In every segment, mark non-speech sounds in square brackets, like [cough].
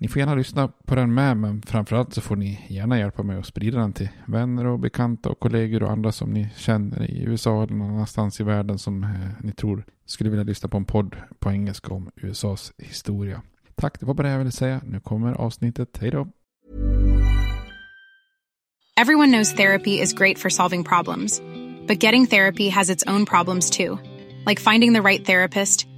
Ni får gärna lyssna på den med, men framförallt så får ni gärna hjälpa mig att sprida den till vänner och bekanta och kollegor och andra som ni känner i USA eller någon annanstans i världen som eh, ni tror skulle vilja lyssna på en podd på engelska om USAs historia. Tack, det var bara det jag ville säga. Nu kommer avsnittet. Hej då! Everyone knows therapy is great for solving problems, but getting therapy has its own problems too, like finding the right therapist,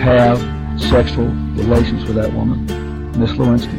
have sexual relations with that woman, Miss Lewinsky.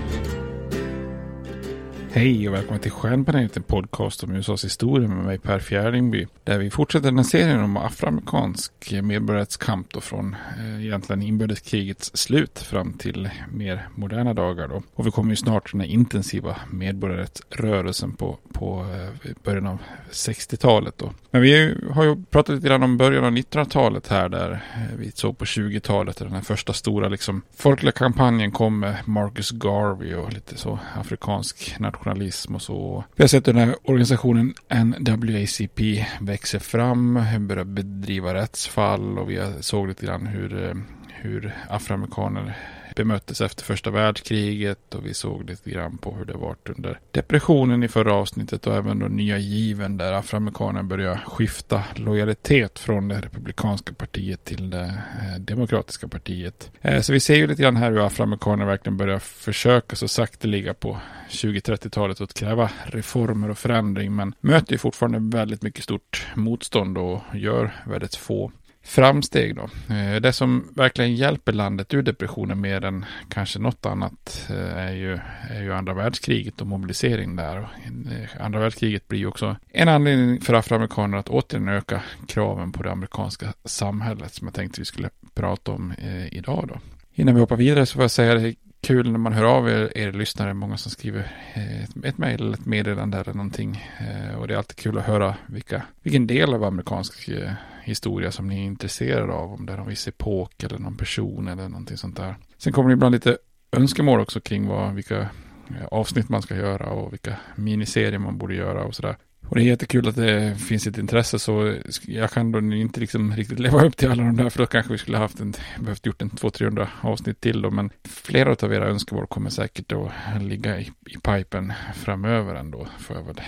Hej och välkommen till Stjärnpanelen, en podcast om USAs historia med mig Per Fjärdingby. Där vi fortsätter den här serien om afroamerikansk medborgarrättskamp då från eh, egentligen inbördeskrigets slut fram till mer moderna dagar då. Och vi kommer ju snart till den här intensiva medborgarrättsrörelsen på, på eh, början av 60-talet då. Men vi har ju pratat lite grann om början av 1900-talet här där eh, vi såg på 20-talet där den här första stora liksom folkliga kampanjen kom med Marcus Garvey och lite så afrikansk nation nationalism och så. Vi har sett hur den här organisationen NWACP växer fram, börjar bedriva rättsfall och vi såg lite grann hur, eh, hur afroamerikaner bemöttes efter första världskriget och vi såg lite grann på hur det varit under depressionen i förra avsnittet och även då nya given där afroamerikaner börjar skifta lojalitet från det republikanska partiet till det eh, demokratiska partiet. Eh, så vi ser ju lite grann här hur afroamerikaner verkligen börjar försöka så sakteliga på 20-30-talet att kräva reformer och förändring men möter ju fortfarande väldigt mycket stort motstånd och gör väldigt få framsteg då. Eh, det som verkligen hjälper landet ur depressionen mer än kanske något annat eh, är ju, är ju andra världskriget och mobilisering där. Eh, andra världskriget blir ju också en anledning för afroamerikaner att återigen öka kraven på det amerikanska samhället som jag tänkte vi skulle prata om idag då. Innan vi hoppar vidare så får jag säga det kul när man hör av er, er lyssnare, många som skriver ett, ett mejl eller ett meddelande eller någonting. Eh, och det är alltid kul att höra vilka, vilken del av amerikansk eh, historia som ni är intresserade av. Om det är någon viss epok eller någon person eller någonting sånt där. Sen kommer det ibland lite önskemål också kring vad, vilka eh, avsnitt man ska göra och vilka miniserier man borde göra och sådär. Och det är jättekul att det finns ett intresse så jag kan då inte liksom riktigt leva upp till alla de där för då kanske vi skulle haft en, behövt gjort en 200-300 avsnitt till då men flera av era önskemål kommer säkert att ligga i, i pipen framöver ändå får jag väl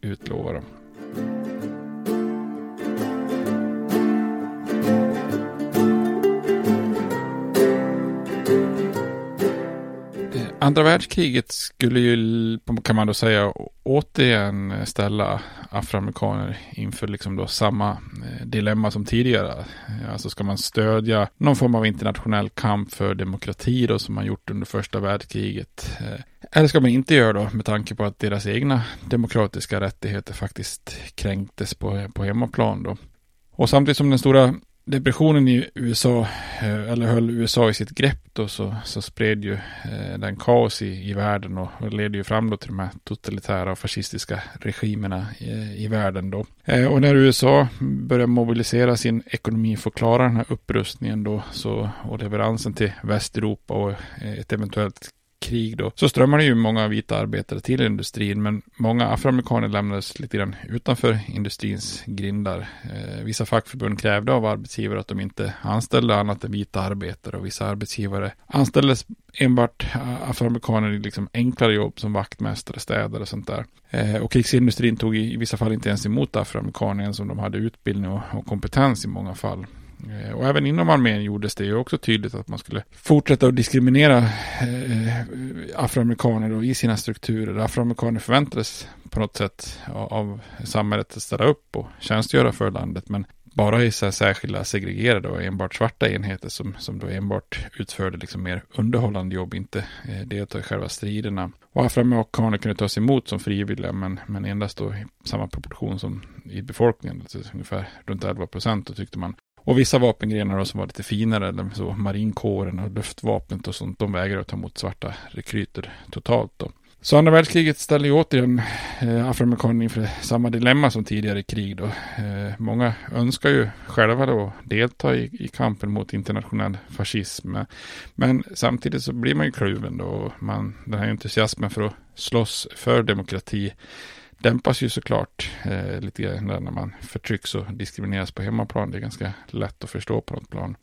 utlova dem. Andra världskriget skulle ju, kan man då säga, återigen ställa afroamerikaner inför liksom då samma eh, dilemma som tidigare. Eh, alltså ska man stödja någon form av internationell kamp för demokrati då som man gjort under första världskriget. Eh, eller ska man inte göra då med tanke på att deras egna demokratiska rättigheter faktiskt kränktes på, på hemmaplan då. Och samtidigt som den stora depressionen i USA, eh, eller höll USA i sitt grepp då, så, så spred ju eh, den kaos i, i världen och, och ledde ju fram då till de här totalitära och fascistiska regimerna i, i världen då. Eh, och när USA började mobilisera sin ekonomi för att klara den här upprustningen då, så, och leveransen till Västeuropa och ett eventuellt krig då, så strömmade ju många vita arbetare till industrin, men många afroamerikaner lämnades lite grann utanför industrins grindar. Eh, vissa fackförbund krävde av arbetsgivare att de inte anställde annat än vita arbetare och vissa arbetsgivare anställdes enbart eh, afroamerikaner i liksom enklare jobb som vaktmästare, städare och sånt där. Eh, och krigsindustrin tog i, i vissa fall inte ens emot afroamerikaner som de hade utbildning och, och kompetens i många fall. Eh, och även inom armén gjordes det ju också tydligt att man skulle fortsätta att diskriminera eh, afroamerikaner i sina strukturer. Afroamerikaner förväntades på något sätt av samhället att ställa upp och tjänstgöra för landet. Men bara i så särskilda segregerade och enbart svarta enheter som, som då enbart utförde liksom mer underhållande jobb, inte eh, deltog i själva striderna. Och afroamerikaner kunde tas emot som frivilliga, men, men endast då i samma proportion som i befolkningen, alltså ungefär runt 11 procent, då tyckte man. Och vissa vapengrenar då som var lite finare, eller så marinkåren och luftvapnet och sånt, de vägrade att ta emot svarta rekryter totalt då. Så andra världskriget ställer ju återigen eh, afroamerikaner inför samma dilemma som tidigare krig då. Eh, många önskar ju själva då delta i, i kampen mot internationell fascism. Men samtidigt så blir man ju kluven då. Man, den här entusiasmen för att slåss för demokrati dämpas ju såklart eh, lite grann när man förtrycks och diskrimineras på hemmaplan. Det är ganska lätt att förstå på något plan.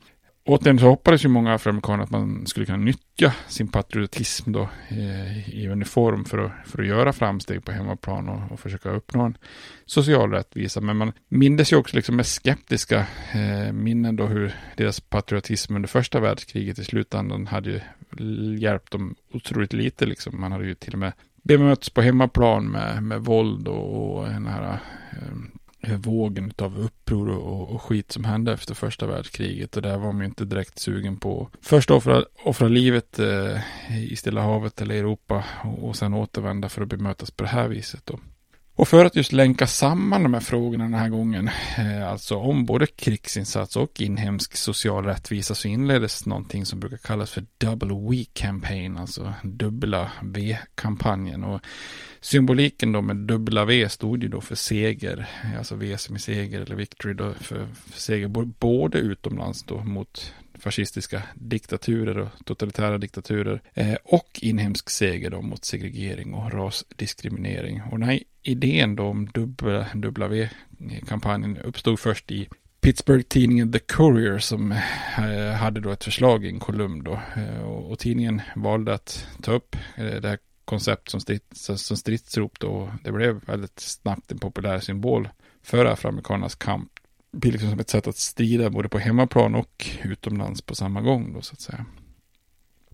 Återigen så hoppades ju många afroamerikaner att man skulle kunna nyttja sin patriotism då eh, i uniform för att, för att göra framsteg på hemmaplan och, och försöka uppnå en social rättvisa. Men man mindes ju också liksom med skeptiska eh, minnen då hur deras patriotism under första världskriget i slutändan hade ju hjälpt dem otroligt lite liksom. Man hade ju till och med bemöts på hemmaplan med, med våld och, och den här eh, vågen av uppror och, och, skit som hände efter första världskriget. Och där var man ju inte direkt sugen på först offra, offra livet eh, i Stilla havet eller Europa och, och sen återvända för att bemötas på det här viset. Då. Och för att just länka samman de här frågorna den här gången, eh, alltså om både krigsinsats och inhemsk social rättvisa, så inleddes någonting som brukar kallas för Double We Campaign, alltså dubbla V-kampanjen. Och symboliken då med dubbla V stod ju då för seger, alltså V som är seger eller victory då för, för seger både utomlands då mot fascistiska diktaturer och totalitära diktaturer eh, och inhemsk seger då mot segregering och rasdiskriminering. Och den här idén då om dubbla, dubbla V-kampanjen eh, uppstod först i Pittsburgh-tidningen The Courier som eh, hade då ett förslag i en kolumn då. Eh, och, tidningen valde att ta upp eh, det här koncept som, strids, som stridsrop då. Det blev väldigt snabbt en populär symbol för afroamerikanernas kamp blir liksom som ett sätt att strida både på hemmaplan och utomlands på samma gång då så att säga.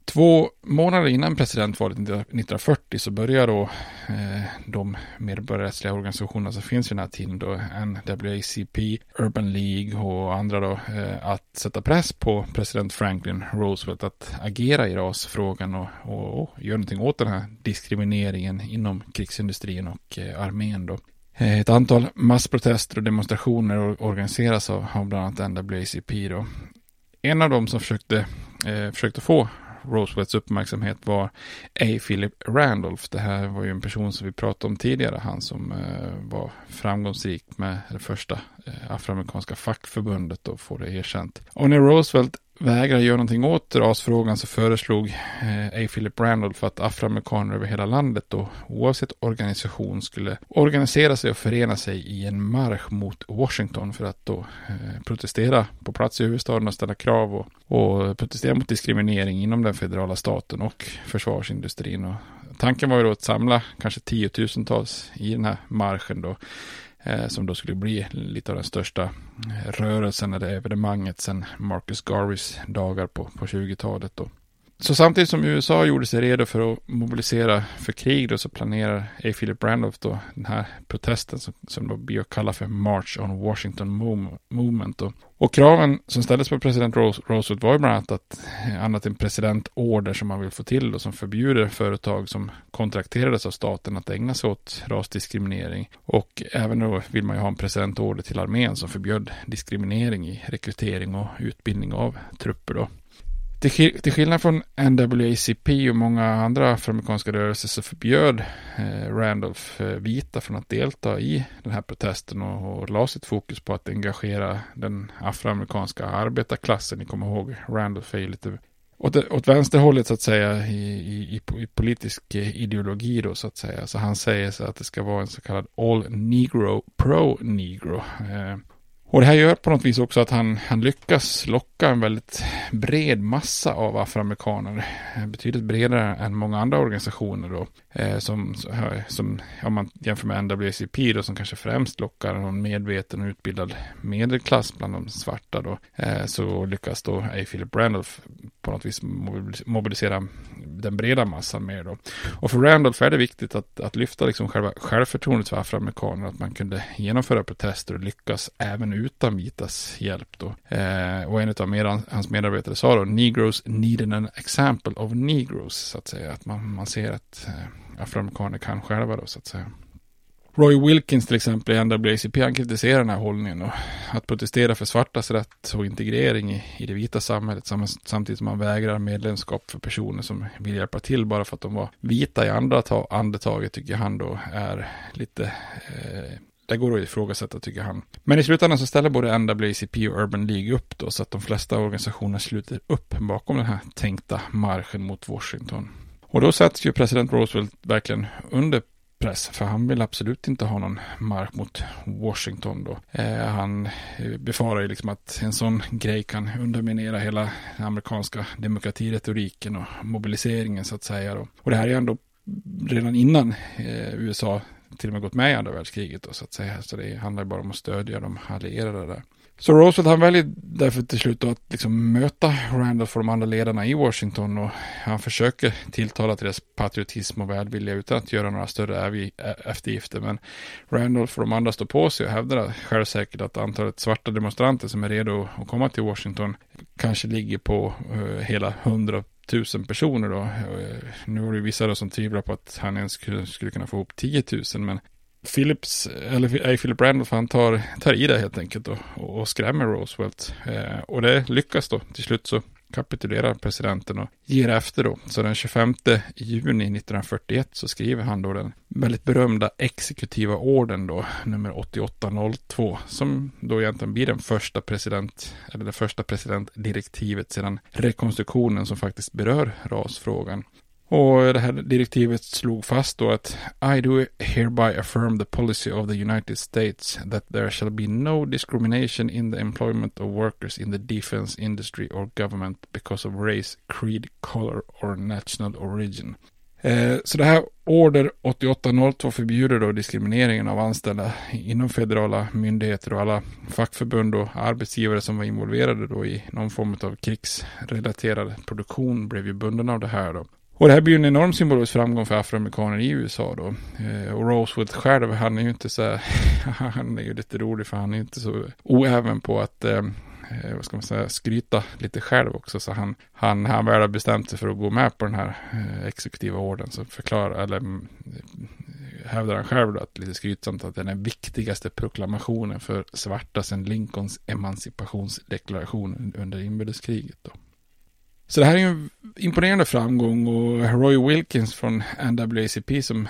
Två månader innan presidentvalet 1940 så börjar då eh, de medborgarrättsliga organisationerna som finns i den här tiden då, NWACP, Urban League och andra då, eh, att sätta press på president Franklin Roosevelt att agera i rasfrågan och, och, och göra någonting åt den här diskrimineringen inom krigsindustrin och eh, armén då. Eh, ett antal massprotester och demonstrationer organiseras av, av bland annat NAACP. Då. En av dem som försökte, eh, försökte få Roosevelts uppmärksamhet var A. Philip Randolph. Det här var ju en person som vi pratade om tidigare, han som eh, var framgångsrik med det första eh, afroamerikanska fackförbundet och får det erkänt. Och när Roosevelt vägrar göra någonting åt rasfrågan så föreslog eh, A. Philip Randolph att afroamerikaner över hela landet då oavsett organisation skulle organisera sig och förena sig i en marsch mot Washington för att då eh, protestera på plats i huvudstaden och ställa krav och, och protestera mot diskriminering inom den federala staten och försvarsindustrin. Och tanken var ju då att samla kanske tiotusentals i den här marschen då Eh, som då skulle bli lite av den största eh, rörelsen eller evenemanget sedan Marcus Garveys dagar på, på 20-talet. Då. Så samtidigt som USA gjorde sig redo för att mobilisera för krig då så planerar A. Philip Randolph då den här protesten som, som då blir att kalla för March on Washington Movement. Då. Och kraven som ställdes på president Roosevelt var ju bland annat att eh, annat än presidentorder som man vill få till och som förbjuder företag som kontrakterades av staten att ägna sig åt rasdiskriminering. Och även då vill man ju ha en presidentorder till armén som förbjöd diskriminering i rekrytering och utbildning av trupper då. Till, till skillnad från NWACP och många andra afroamerikanska rörelser så förbjöd eh, Randolph eh, vita från att delta i den här protesten och, och la sitt fokus på att engagera den afroamerikanska arbetarklassen. Ni kommer ihåg, Randolph är ju lite åt, åt vänsterhållet så att säga i, i, i, politisk eh, ideologi då så att säga. Så han säger så att det ska vara en så kallad all negro pro negro. Eh, och det här gör på något vis också att han, han lyckas locka en väldigt bred massa av afroamerikaner. Betydligt bredare än många andra organisationer då. Eh, som, som, om man jämför med NWCP då, som kanske främst lockar någon medveten och utbildad medelklass bland de svarta då. Eh, så lyckas då A. Philip Randolph på något vis mobilisera den breda massan mer då. Och för Randolph är det viktigt att, att lyfta liksom själva självförtroendet för afroamerikaner, att man kunde genomföra protester och lyckas även utan vitas hjälp då. Eh, och en av med, hans medarbetare sa då, Negroes needed an example of Negroes, så att säga, att man, man ser att eh, afroamerikaner kan själva då, så att säga. Roy Wilkins till exempel i NAACP, han kritiserar den här hållningen och att protestera för svartas rätt och integrering i, i det vita samhället samtidigt som man vägrar medlemskap för personer som vill hjälpa till bara för att de var vita i andra andetaget tycker han då är lite eh, det går att ifrågasätta tycker han. Men i slutändan så ställer både NAACP och Urban League upp då så att de flesta organisationer sluter upp bakom den här tänkta marschen mot Washington. Och då sätts ju president Roosevelt verkligen under press, för han vill absolut inte ha någon mark mot Washington då. Eh, han eh, befarar ju liksom att en sån grej kan underminera hela den amerikanska demokratiretoriken och mobiliseringen så att säga då. Och det här är ändå redan innan eh, USA till och med gått med i andra världskriget då, så att säga. Så det handlar bara om att stödja de allierade där. Så Roosevelt han väljer därför till slut att liksom möta Randolph och de andra ledarna i Washington och han försöker tilltala till deras patriotism och välvilja utan att göra några större eftergifter. Men Randolph och de andra står på sig och hävdar självsäkert att antalet svarta demonstranter som är redo att komma till Washington kanske ligger på uh, hela hundra tusen personer då. Eh, nu var det vissa då som tvivlar på att han ens skulle, skulle kunna få ihop 10 000 men Philips, eller A. Philip Randolph, han tar, tar i det helt enkelt och, och skrämmer Roosevelt. Eh, och det lyckas då. Till slut så kapitulerar presidenten och ger efter då. Så den 25 juni 1941 så skriver han då den väldigt berömda exekutiva orden då, nummer 8802, som då egentligen blir den första president, eller det första presidentdirektivet sedan rekonstruktionen som faktiskt berör rasfrågan. Och det här direktivet slog fast då att I do hereby affirm the policy of the United States that there shall be no discrimination in the employment of workers in the defense industry or government because of race, creed, color or national origin. Eh, så det här order 8802 förbjuder då diskrimineringen av anställda inom federala myndigheter och alla fackförbund och arbetsgivare som var involverade då i någon form av krigsrelaterad produktion blev ju bunden av det här då. Och det här blir ju en enorm symbolisk framgång för afroamerikaner i USA då. Eh, och Rosewood själv, han är ju inte så [laughs] han är ju lite rolig för han är inte så oäven på att eh, eh, vad ska man säga, skryta lite själv också. Så han, han, han väl har bestämt sig för att gå med på den här eh, exekutiva orden så förklarar, eller mm, eh, hävdar han själv då, att lite skrytsamt att det är den viktigaste proklamationen för svarta sedan Lincolns emancipationsdeklaration under inbördeskriget då. Så det här är ju en imponerande framgång och Roy Wilkins från NAACP som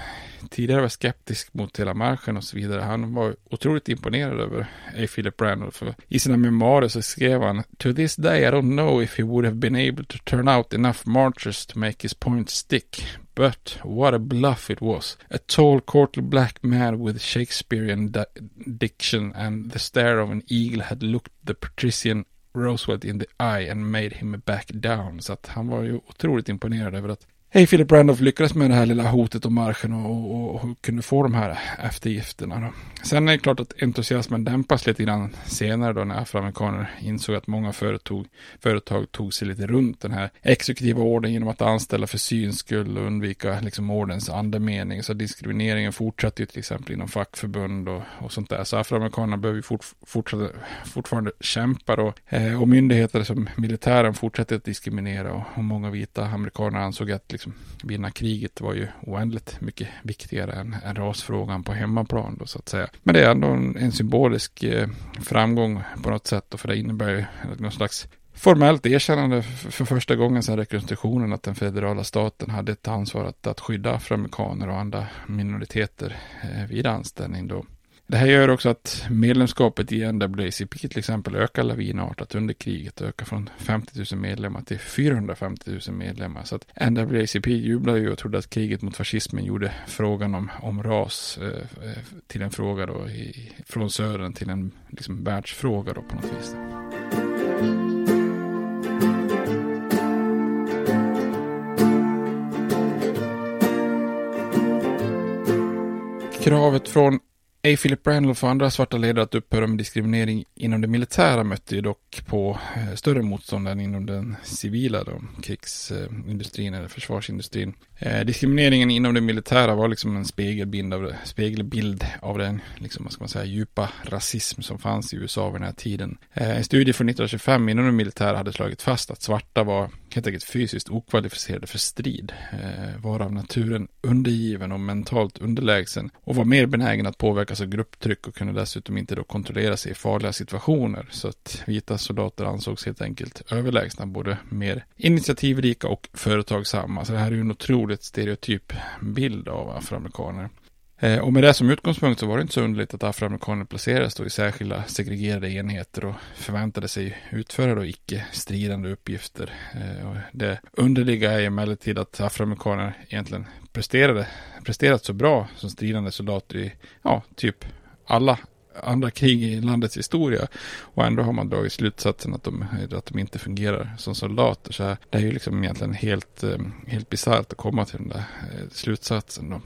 tidigare var skeptisk mot hela marschen och så vidare. Han var otroligt imponerad över A. Philip Randolph. I sina memoarer så skrev han To this day I don't know if he would have been able to turn out enough marchers to make his point stick. But what a bluff it was. A tall, courtly black man with Shakespearean diction and the stare of an eagle had looked the patrician Roosevelt in the eye and made him back down. Så att han var ju otroligt imponerad över att Hey, Philip Randolph lyckades med det här lilla hotet om marschen och, och, och, kunde få de här eftergifterna. Då. Sen är det klart att entusiasmen dämpas lite grann senare då när afroamerikaner insåg att många företag, företag tog sig lite runt den här exekutiva orden genom att anställa för syns skull och undvika liksom ordens andemening. Så diskrimineringen fortsatte ju till exempel inom fackförbund och, och sånt där. Så afroamerikanerna behöver fort, fortfarande, fortfarande kämpa då. Eh, och myndigheter som militären fortsatte att diskriminera och, och många vita amerikaner ansåg att liksom, Liksom, vinna kriget var ju oändligt mycket viktigare än, än rasfrågan på hemmaplan då, så att säga. Men det är ändå en, en symbolisk eh, framgång på något sätt och för det innebär ju någon slags formellt erkännande för första gången sedan rekonstruktionen att den federala staten hade ett ansvar att, att skydda afroamerikaner och andra minoriteter eh, vid anställning då. Det här gör också att medlemskapet i NAACP till exempel ökar lavinartat under kriget och ökar från 50 000 medlemmar till 450 000 medlemmar. Så att NAACP jublade ju och trodde att kriget mot fascismen gjorde frågan om, om ras eh, eh, till en fråga då i, från södern till en liksom, världsfråga då på något vis. Kravet från A. Philip Randolph och andra svarta ledare att upphöra med diskriminering inom det militära mötte ju dock på eh, större motstånd än inom den civila då, krigsindustrin eller försvarsindustrin. Eh, diskrimineringen inom det militära var liksom en spegelbild av, spegelbild av den liksom, vad ska man säga, djupa rasism som fanns i USA vid den här tiden. Eh, en studie från 1925 inom det militära hade slagit fast att svarta var helt enkelt fysiskt okvalificerade för strid, eh, var av naturen undergiven och mentalt underlägsen och var mer benägen att påverkas av grupptryck och kunde dessutom inte då kontrollera sig i farliga situationer. Så att vita soldater ansågs helt enkelt överlägsna, både mer initiativrika och företagsamma. Så det här är ju en otrolig otroligt stereotyp bild av afroamerikaner. Eh, och med det som utgångspunkt så var det inte så underligt att afroamerikaner placerades då i särskilda segregerade enheter och förväntade sig utföra då icke stridande uppgifter. Eh, och det underliga är emellertid att afroamerikaner egentligen presterade, presterat så bra som stridande soldater i ja, typ alla andra krig i landets historia. Och ändå har man dragit slutsatsen att de, att de inte fungerar som soldater. Så här, det är ju liksom egentligen helt, eh, helt bisarrt att komma till den där eh, slutsatsen. Då.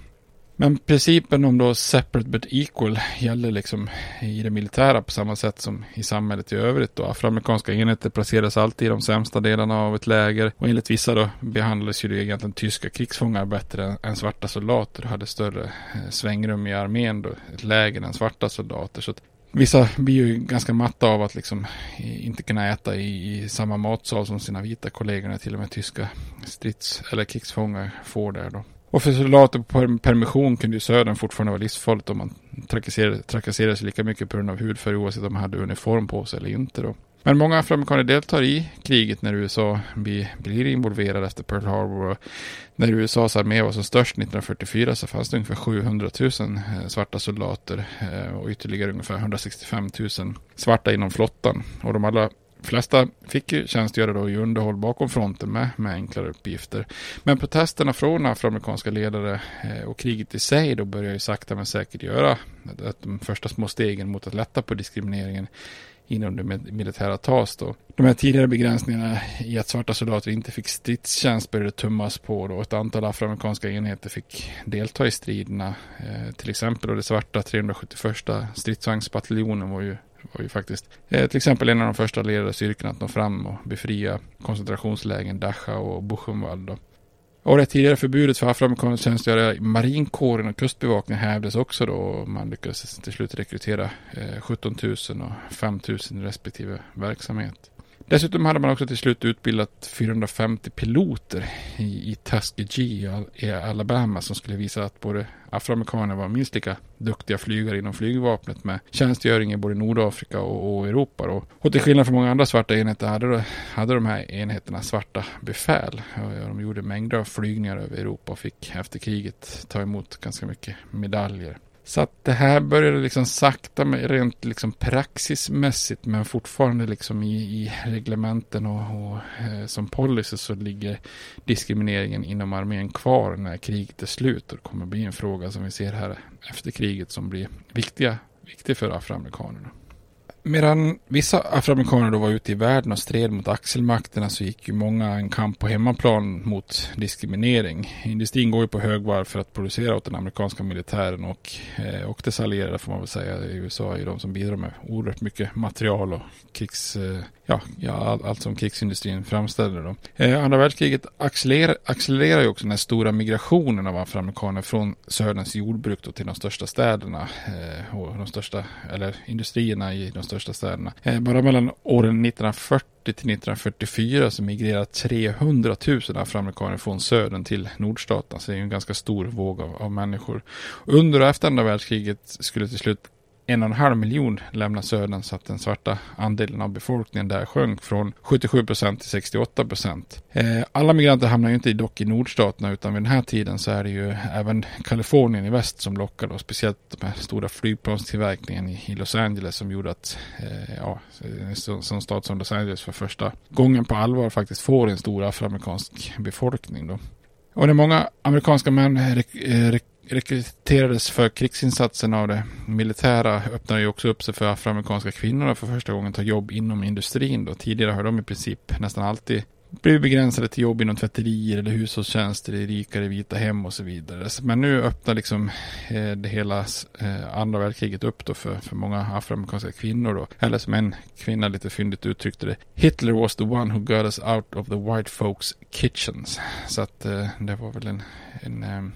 Men principen om då separate but equal gäller liksom i det militära på samma sätt som i samhället i övrigt. Då. Afroamerikanska enheter placeras alltid i de sämsta delarna av ett läger. Och enligt vissa då behandlades ju det egentligen tyska krigsfångar bättre än svarta soldater. Hade större eh, svängrum i armén då, ett läger än svarta soldater. Så att Vissa blir ju ganska matta av att liksom inte kunna äta i, i samma matsal som sina vita kollegor när till och med tyska strids eller krigsfångar får där då. Och för soldater på permission kunde ju södern fortfarande vara livsfarligt om man trakasserades trakasserades lika mycket på grund av hudfärg oavsett om man hade uniform på sig eller inte då. Men många afroamerikaner deltar i kriget när USA blir, involverade efter Pearl Harbor. När USAs armé var som störst 1944 så fanns det ungefär 700 000 eh, svarta soldater eh, och ytterligare ungefär 165 000 svarta inom flottan. Och de allra flesta fick ju tjänstgöra då i underhåll bakom fronten med, med enklare uppgifter. Men protesterna från afroamerikanska ledare eh, och kriget i sig då börjar ju sakta men säkert göra att de första små stegen mot att lätta på diskrimineringen inom det militära tas då. De här tidigare begränsningarna i att svarta soldater inte fick stridstjänst började tummas på då. Ett antal afroamerikanska enheter fick delta i striderna. Eh, till exempel då det svarta 371 stridsvagnsbataljonen var ju var ju faktiskt eh, till exempel en av de första ledande styrkorna att nå fram och befria koncentrationslägen Dachau och Buchenwald. Då. Och det tidigare förbudet för afroamerikaner att tjänstgöra i marinkåren och kustbevakningen hävdes också då. Och man lyckades till slut rekrytera eh, 17 000 och 5 000 i respektive verksamhet. Dessutom hade man också till slut utbildat 450 piloter i, i Tuskegee i Alabama som skulle visa att både afroamerikaner var minst lika duktiga flygare inom flygvapnet med tjänstgöring i både Nordafrika och, och Europa. Då. Och till skillnad från många andra svarta enheter hade, hade de här enheterna svarta befäl. Och de gjorde mängder av flygningar över Europa och fick efter kriget ta emot ganska mycket medaljer. Så att det här började liksom sakta med rent liksom praxismässigt men fortfarande liksom i, i reglementen och, och eh, som policy så ligger diskrimineringen inom armén kvar när kriget är slut och det kommer bli en fråga som vi ser här efter kriget som blir viktiga, viktig för afroamerikanerna. Medan vissa afroamerikaner då var ute i världen och stred mot axelmakterna så gick ju många en kamp på hemmaplan mot diskriminering. Industrin går ju på högvarv för att producera åt den amerikanska militären och, eh, och dess allierade får man väl säga. USA är ju de som bidrar med oerhört mycket material och krigs, eh, ja, ja all, allt som krigsindustrin framställer. Då. Eh, andra världskriget accelererar, accelererar ju också den här stora migrationen av afroamerikaner från söderns jordbruk då till de största städerna och de största, eller industrierna i de största städerna. Eh, bara mellan åren 1940 till 1944 så migrerade 300 000 afroamerikaner från södern till nordstaterna. Så det är en ganska stor våg av, av människor. Under och efter andra världskriget skulle till slut en och en halv miljon lämnade södern så att den svarta andelen av befolkningen där sjönk från 77 procent till 68 procent. Eh, alla migranter hamnar ju inte dock i nordstaterna utan vid den här tiden så är det ju även Kalifornien i väst som lockar då, speciellt de här stora flygplanstillverkningen i, Los Angeles som gjorde att eh, ja, en sån stad som Los Angeles för första gången på allvar faktiskt får en stor afroamerikansk befolkning då. Och när många amerikanska män eh, rekryterades för krigsinsatsen av det militära öppnade ju också upp sig för afroamerikanska kvinnor för första gången ta jobb inom industrin. Då. Tidigare har de i princip nästan alltid blivit begränsade till jobb inom tvätterier eller hushållstjänster i rikare vita hem och så vidare. Men nu öppnar liksom eh, det hela eh, andra världskriget upp då för, för många afroamerikanska kvinnor då. Eller som en kvinna lite fyndigt uttryckte det. Hitler was the one who got us out of the white folks kitchens. Så att eh, det var väl en, en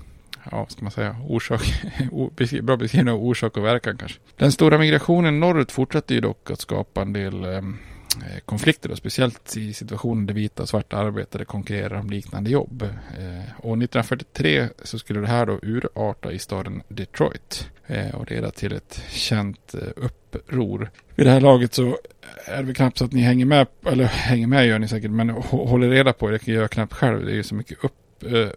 ja, ska man säga, orsak, [laughs] bra beskrivning av orsak och verkan kanske. Den stora migrationen norrut fortsätter ju dock att skapa en del ehm, eh, konflikter, och speciellt i situationen där vita och svarta arbetare konkurrerar om liknande jobb. Eh, och 1943 så skulle det här då urarta i staden Detroit eh, och leda till ett känt eh, uppror. Vid det här laget så är det knappt så att ni hänger med, eller hänger med gör ni säkert, men håller reda på det, det gör jag knappt själv. Det är ju så mycket upp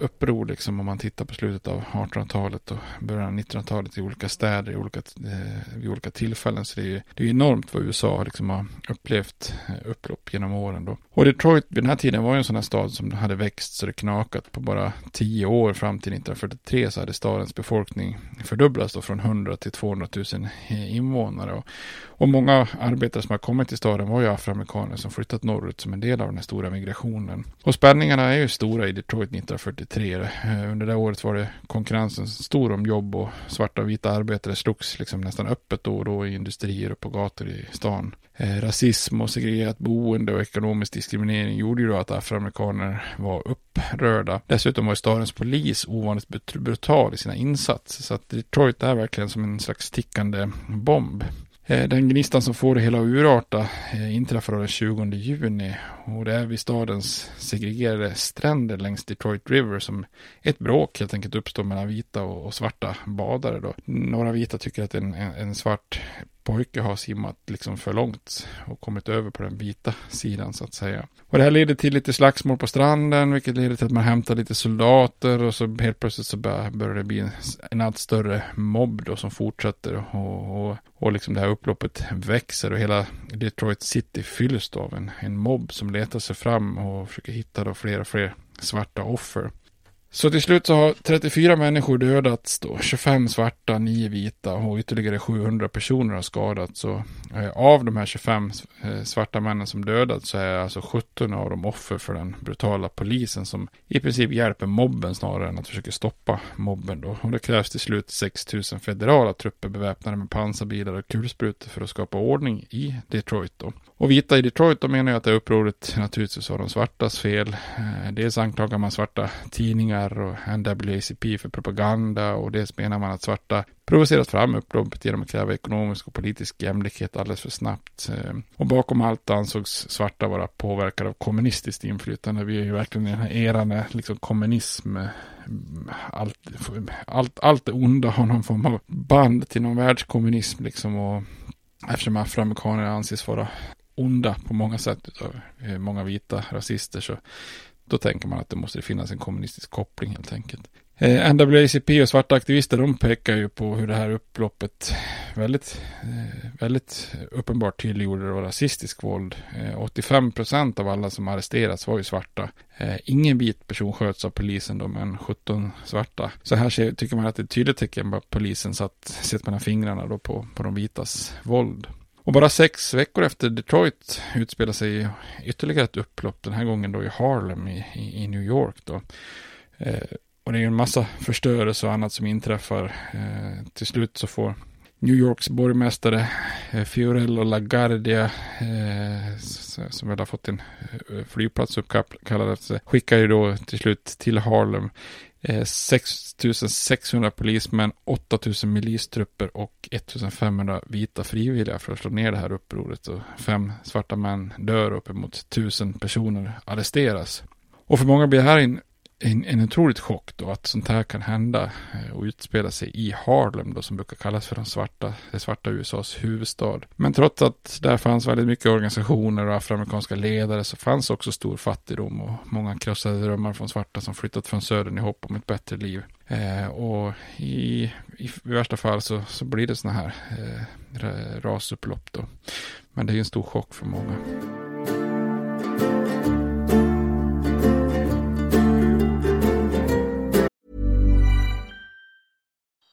Uppror liksom om man tittar på slutet av 1800-talet och början av 1900-talet i olika städer i olika, eh, vid olika tillfällen. Så det är, det är enormt vad USA liksom har upplevt eh, upplopp genom åren då. Och Detroit vid den här tiden var ju en sån här stad som hade växt så det knakat på bara tio år fram till 1943 så hade stadens befolkning fördubblats då från 100 till 200 000 eh, invånare. Och, och många arbetare som har kommit till staden var ju afroamerikaner som flyttat norrut som en del av den här stora migrationen. Och spänningarna är ju stora i Detroit 1943. Eh, under det året var det konkurrensen stor om jobb och svarta och vita arbetare slogs liksom nästan öppet då och då i industrier och på gator i stan. Eh, rasism och segregerat boende och ekonomisk diskriminering gjorde ju då att afroamerikaner var upprörda. Dessutom var stadens polis ovanligt brutal i sina insatser. Så att Detroit är verkligen som en slags tickande bomb. Eh, den gnistan som får det hela att urarta eh, inträffar den 20 juni och det är vid stadens segregerade stränder längs Detroit River som ett bråk helt enkelt uppstår mellan vita och svarta badare. Då. Några vita tycker att en, en svart pojke har simmat liksom för långt och kommit över på den vita sidan så att säga. Och det här leder till lite slagsmål på stranden, vilket leder till att man hämtar lite soldater och så helt plötsligt så börjar det bli en, en allt större mobb då som fortsätter och, och, och liksom det här upploppet växer och hela Detroit City fylls då av en, en mobb som letar sig fram och försöker hitta då fler och fler svarta offer. Så till slut så har 34 människor dödats då, 25 svarta, 9 vita och ytterligare 700 personer har skadats. Så eh, av de här 25 eh, svarta männen som dödats så är alltså 17 av dem offer för den brutala polisen som i princip hjälper mobben snarare än att försöka stoppa mobben då. Och det krävs till slut 6 000 federala trupper beväpnade med pansarbilar och kulsprutor för att skapa ordning i Detroit då. Och vita i Detroit, de menar ju att det upproret naturligtvis var de svartas fel. Eh, dels anklagar man svarta tidningar och NAACP för propaganda och dels menar man att svarta provocerat fram upploppet genom att kräva ekonomisk och politisk jämlikhet alldeles för snabbt. Eh, och bakom allt ansågs svarta vara påverkade av kommunistiskt inflytande. Vi är ju verkligen i den här eran när liksom kommunism, eh, allt, allt, allt det onda har någon form av band till någon världskommunism liksom. Och eftersom afroamerikaner anses vara onda på många sätt av eh, många vita rasister så då tänker man att det måste finnas en kommunistisk koppling helt enkelt. Eh, NAACP och svarta aktivister de pekar ju på hur det här upploppet väldigt, eh, väldigt uppenbart tydliggjorde det var rasistisk våld. Eh, 85 procent av alla som arresterats var ju svarta. Eh, ingen vit person sköts av polisen då, men 17 svarta. Så här ser, tycker man att det är ett tydligt tecken på att polisen satt, sett mellan fingrarna då på, på de vitas våld. Och bara sex veckor efter Detroit utspelar sig ytterligare ett upplopp, den här gången då i Harlem i, i, i New York. Då. Eh, och det är en massa förstörelse och annat som inträffar. Eh, till slut så får New Yorks borgmästare eh, Fiorello LaGuardia, eh, som väl har fått en eh, flygplats uppkallad efter sig, skickar ju då till slut till Harlem Eh, 6600 polismän, 8000 milistrupper och 1500 vita frivilliga för att slå ner det här upproret. Och fem svarta män dör, och uppemot 1000 personer arresteras. Och för många blir det här en en, en otroligt chock då att sånt här kan hända eh, och utspela sig i Harlem då som brukar kallas för den svarta, det svarta USAs huvudstad. Men trots att där fanns väldigt mycket organisationer och afroamerikanska ledare så fanns också stor fattigdom och många krossade drömmar från svarta som flyttat från södern i hopp om ett bättre liv. Eh, och i, i, i, värsta fall så, så blir det sådana här eh, rasupplopp då. Men det är en stor chock för många.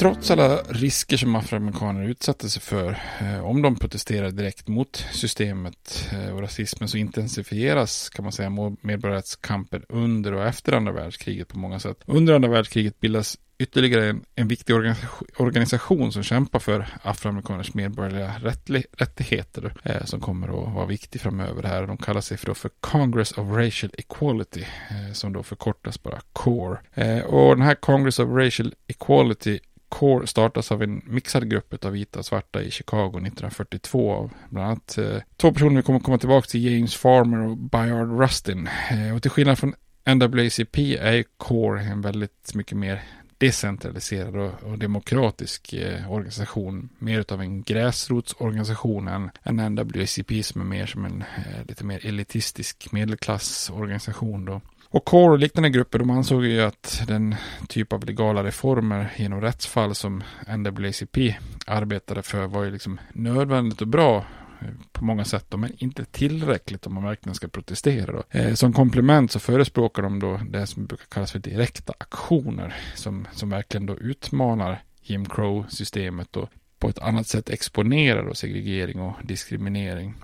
Trots alla risker som afroamerikaner utsatte sig för, eh, om de protesterar direkt mot systemet eh, och rasismen så intensifieras kan man säga medborgarrättskampen under och efter andra världskriget på många sätt. Under andra världskriget bildas ytterligare en, en viktig organisation, organisation som kämpar för afroamerikaners medborgerliga rättli, rättigheter eh, som kommer att vara viktig framöver här. De kallar sig för, för Congress of Racial Equality eh, som då förkortas bara CORE. Eh, och den här Congress of Racial Equality CORE startas av en mixad grupp av vita och svarta i Chicago 1942 av bland annat eh, två personer vi kommer komma tillbaka till, James Farmer och Bayard Rustin. Eh, och till skillnad från NAACP är CORE en väldigt mycket mer decentraliserad och, och demokratisk eh, organisation. Mer av en gräsrotsorganisation än än NAACP som är mer som en eh, lite mer elitistisk medelklassorganisation. Då. Och CORE och liknande grupper de ansåg ju att den typ av legala reformer genom rättsfall som NAACP arbetade för var ju liksom nödvändigt och bra eh, på många sätt, då, men inte tillräckligt om man verkligen ska protestera. Då. Eh, som komplement så förespråkar de då det som brukar kallas för direkta aktioner som, som verkligen då utmanar Jim Crow-systemet och på ett annat sätt exponerar då segregering och diskriminering.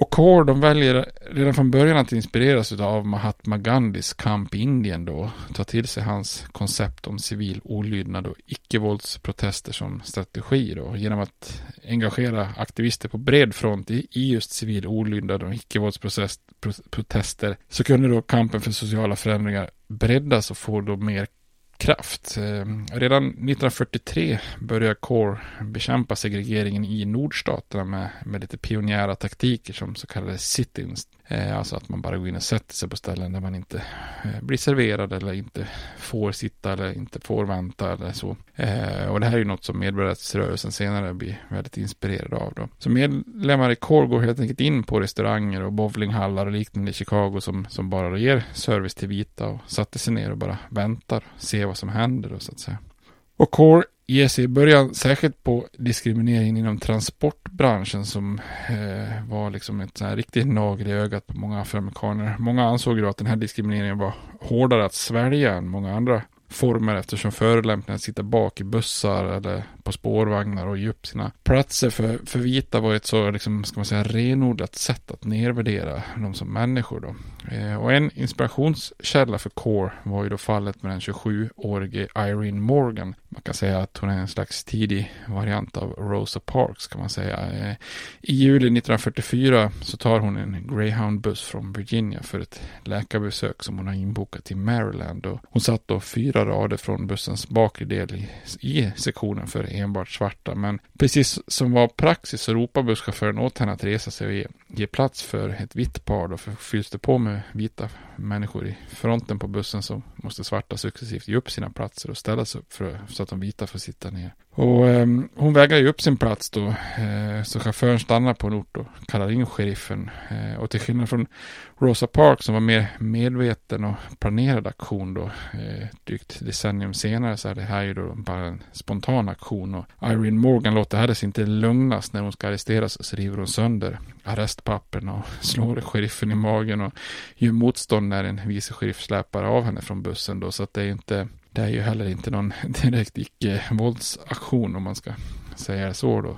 Och CORE de väljer redan från början att inspireras av Mahatma Gandhis kamp i Indien då. Ta till sig hans koncept om civil olydnad och icke-våldsprotester som strategi då. Genom att engagera aktivister på bred front i, i just civil olydnad och icke-våldsprotester så kunde då kampen för sociala förändringar breddas och få då mer kraft. Ehm, redan 1943 började CORE bekämpa segregeringen i nordstaterna med, med lite pionjära taktiker som så kallade sit-ins. Eh, alltså att man bara går in och sätter sig på ställen där man inte eh, blir serverad eller inte får sitta eller inte får vänta eller så. Eh, och det här är ju något som medborgarrättsrörelsen senare blir väldigt inspirerad av. Då. Så medlemmar i CORE går helt enkelt in på restauranger och bowlinghallar och liknande i Chicago som, som bara ger service till vita och satte sig ner och bara väntar, och ser vad som händer då så att säga. Och Core ger sig i början särskilt på diskrimineringen inom transportbranschen som eh, var liksom ett så här riktigt nagel i ögat på många afroamerikaner. Många ansåg då att den här diskrimineringen var hårdare att svälja än många andra former eftersom förolämpningar sitter bak i bussar eller på spårvagnar och ge upp sina platser för, för vita var ett så, liksom, ska man säga, renodlat sätt att nedvärdera dem som människor. Då. Eh, och en inspirationskälla för Core var ju då fallet med den 27-årige Irene Morgan. Man kan säga att hon är en slags tidig variant av Rosa Parks kan man säga. Eh, I juli 1944 så tar hon en Greyhound-buss från Virginia för ett läkarbesök som hon har inbokat i Maryland. Och hon satt då fyra rader från bussens bakre del i, i sektionen för enbart svarta. Men precis som var praxis så ropar busschauffören åt henne att resa sig och ge, ge plats för ett vitt par. Då för fylls det på med vita människor i fronten på bussen så måste svarta successivt ge upp sina platser och ställa sig upp för, så att de vita får sitta ner. Och eh, hon vägrar ju upp sin plats då. Eh, så chauffören stannar på en ort och kallar in sheriffen. Eh, och till skillnad från Rosa Parks som var mer medveten och planerad aktion då. Eh, drygt decennium senare så är det här ju då bara en spontan aktion. Och Irene Morgan låter Harris inte lugnas när hon ska arresteras så river hon sönder arrestpappen och [laughs] slår sheriffen i magen och gör motstånd när en vice sheriff släpar av henne från bussen då. Så att det är inte det är ju heller inte någon [laughs] direkt icke-våldsaktion om man ska säga så då.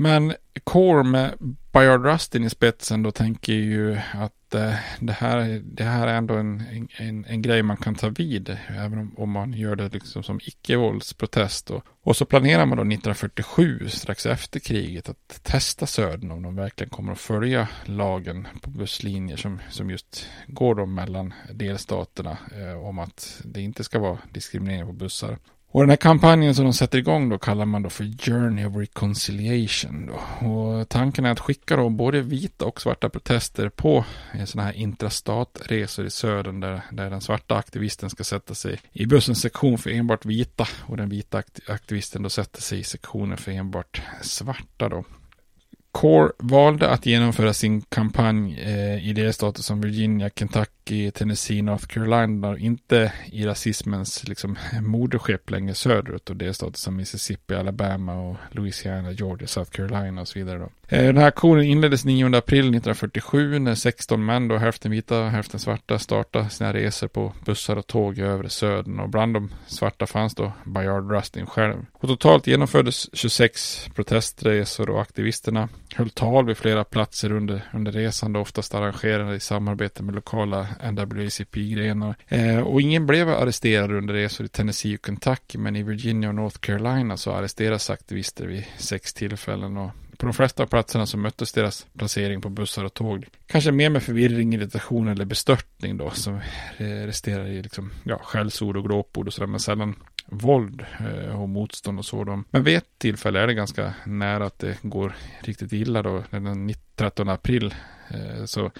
Men Core med Bayard Rustin i spetsen då tänker ju att eh, det, här, det här är ändå en, en, en grej man kan ta vid. Även om, om man gör det liksom som icke-våldsprotest. Och, och så planerar man då 1947 strax efter kriget att testa Södern om de verkligen kommer att följa lagen på busslinjer som, som just går då mellan delstaterna eh, om att det inte ska vara diskriminering på bussar. Och den här kampanjen som de sätter igång då kallar man då för Journey of Reconciliation. Då. Och tanken är att skicka då både vita och svarta protester på sådana här intrastatresor i södern där, där den svarta aktivisten ska sätta sig i bussens sektion för enbart vita och den vita aktivisten då sätter sig i sektionen för enbart svarta då. Core valde att genomföra sin kampanj eh, i delstater som Virginia, Kentucky, i Tennessee, North Carolina inte i rasismens liksom, moderskepp längre söderut och delstater som Mississippi, Alabama och Louisiana, Georgia, South Carolina och så vidare. Då. Eh, den här aktionen inleddes 9 april 1947 när 16 män, då hälften vita och hälften svarta, startade sina resor på bussar och tåg i övre södern och bland de svarta fanns då Bayard Rustin själv. Och totalt genomfördes 26 protestresor och aktivisterna höll tal vid flera platser under, under resan, då oftast arrangerade i samarbete med lokala NWCP-grenar. Eh, och ingen blev arresterad under resor i Tennessee och Kentucky, men i Virginia och North Carolina så arresteras aktivister vid sex tillfällen och på de flesta av platserna så möttes deras placering på bussar och tåg. Kanske mer med förvirring, irritation eller bestörtning då som resterar i liksom, ja, skällsord och glåpord och sådär men sällan våld eh, och motstånd och så. Men vid ett tillfälle är det ganska nära att det går riktigt illa då. Den 13 april Eh, så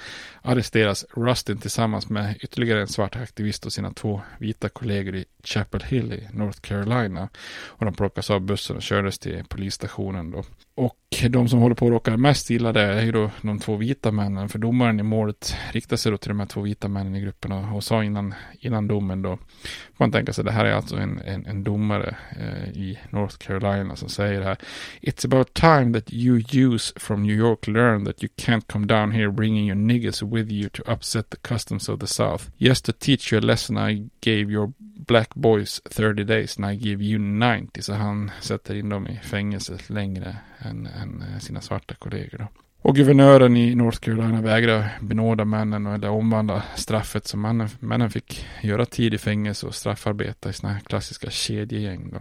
arresteras Rustin tillsammans med ytterligare en svart aktivist och sina två vita kollegor i Chapel Hill i North Carolina. Och de plockas av bussen och kördes till polisstationen då. Och de som håller på att råka mest illa där är ju då de två vita männen. För domaren i målet riktar sig då till de här två vita männen i gruppen och, och sa innan, innan domen då. Får man tänka sig, det här är alltså en, en, en domare eh, i North Carolina som säger det här. It's about time that you use from New York learn that you can't come down here bringing your niggas with you to upset the customs of the South. Just to teach you a lesson I gave your black boys 30 days and I give you 90. Så han sätter in dem i fängelset längre än, än eh, sina svarta kollegor. Då. Och guvernören i North Carolina vägrar benåda männen eller omvandla straffet som männen, männen fick göra tid i fängelse och straffarbeta i sina klassiska kedjegäng. Då.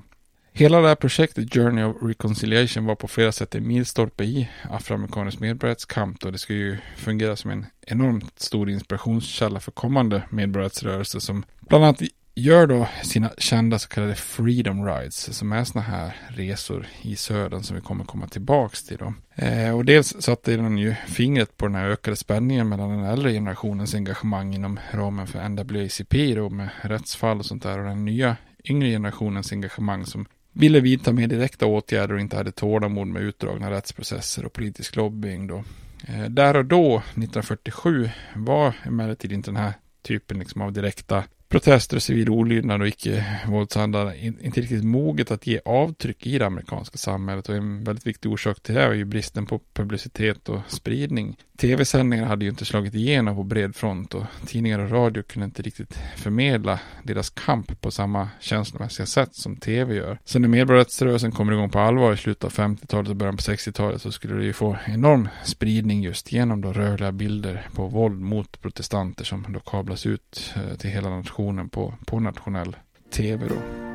Hela det här projektet Journey of Reconciliation var på flera sätt en milstolpe i afroamerikansk medborgarrättskamp och det skulle ju fungera som en enormt stor inspirationskälla för kommande medborgarrättsrörelser som bland annat gör då sina kända så kallade freedom rides som är sådana här resor i södern som vi kommer komma tillbaks till då. Eh, och dels satte den ju fingret på den här ökade spänningen mellan den äldre generationens engagemang inom ramen för NWACP då med rättsfall och sånt där och den nya yngre generationens engagemang som ville vidta mer direkta åtgärder och inte hade tålamod med utdragna rättsprocesser och politisk lobbying då. Eh, där och då, 1947, var emellertid inte den här typen liksom av direkta protester och civil olydnad och icke-våldshandlar inte riktigt moget att ge avtryck i det amerikanska samhället. Och en väldigt viktig orsak till det är ju bristen på publicitet och spridning. Tv-sändningar hade ju inte slagit igenom på bred front och tidningar och radio kunde inte riktigt förmedla deras kamp på samma känslomässiga sätt som tv gör. Sen när medborgarrättsrörelsen kommer igång på allvar i slutet av 50-talet och början på 60-talet så skulle det ju få enorm spridning just genom då rörliga bilder på våld mot protestanter som då kablas ut eh, till hela nationen på, på nationell tv då.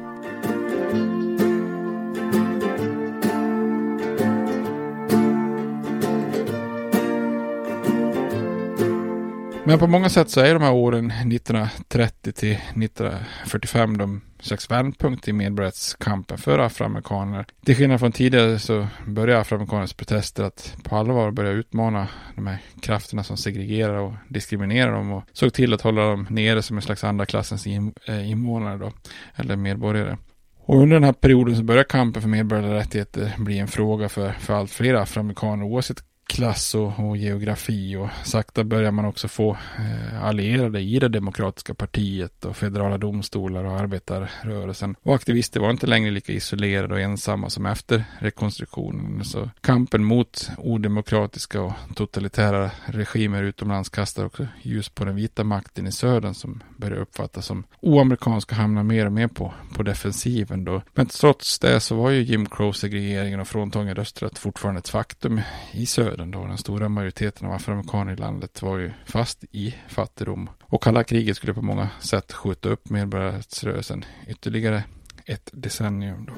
Men på många sätt så är de här åren 1930 till 1945 de slags vändpunkt i medborgarrättskampen för afroamerikaner. Till skillnad från tidigare så börjar afroamerikaners protester att på allvar börja utmana de här krafterna som segregerar och diskriminerar dem och såg till att hålla dem nere som en slags andra klassens eh, invånare då, eller medborgare. Och under den här perioden så börjar kampen för medborgerliga rättigheter bli en fråga för, för allt fler afroamerikaner oavsett klass och, och, geografi och sakta börjar man också få eh, allierade i det demokratiska partiet och federala domstolar och arbetarrörelsen. Och aktivister var inte längre lika isolerade och ensamma som efter rekonstruktionen. Så kampen mot odemokratiska och totalitära regimer utomlands kastar också ljus på den vita makten i södern som börjar uppfattas som oamerikanska hamnar mer och mer på, på defensiven då. Men trots det så var ju Jim Crow-segregeringen och fråntagen rösträtt fortfarande ett faktum i södern döden då. Den stora majoriteten av afroamerikaner i landet var ju fast i fattigdom. Och kalla kriget skulle på många sätt skjuta upp medborgarrättsrörelsen ytterligare ett decennium. Då.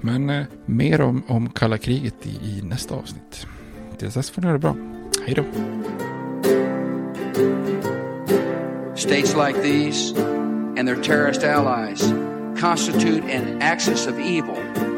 Men eh, mer om, om kalla kriget i, i nästa avsnitt. Tills dess får ni ha det bra. Hej då! States like these and their terrorist allies constitute an axis of evil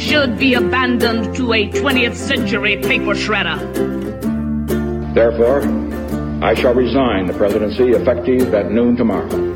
should be abandoned to a 20th century paper shredder. Therefore, I shall resign the presidency effective at noon tomorrow.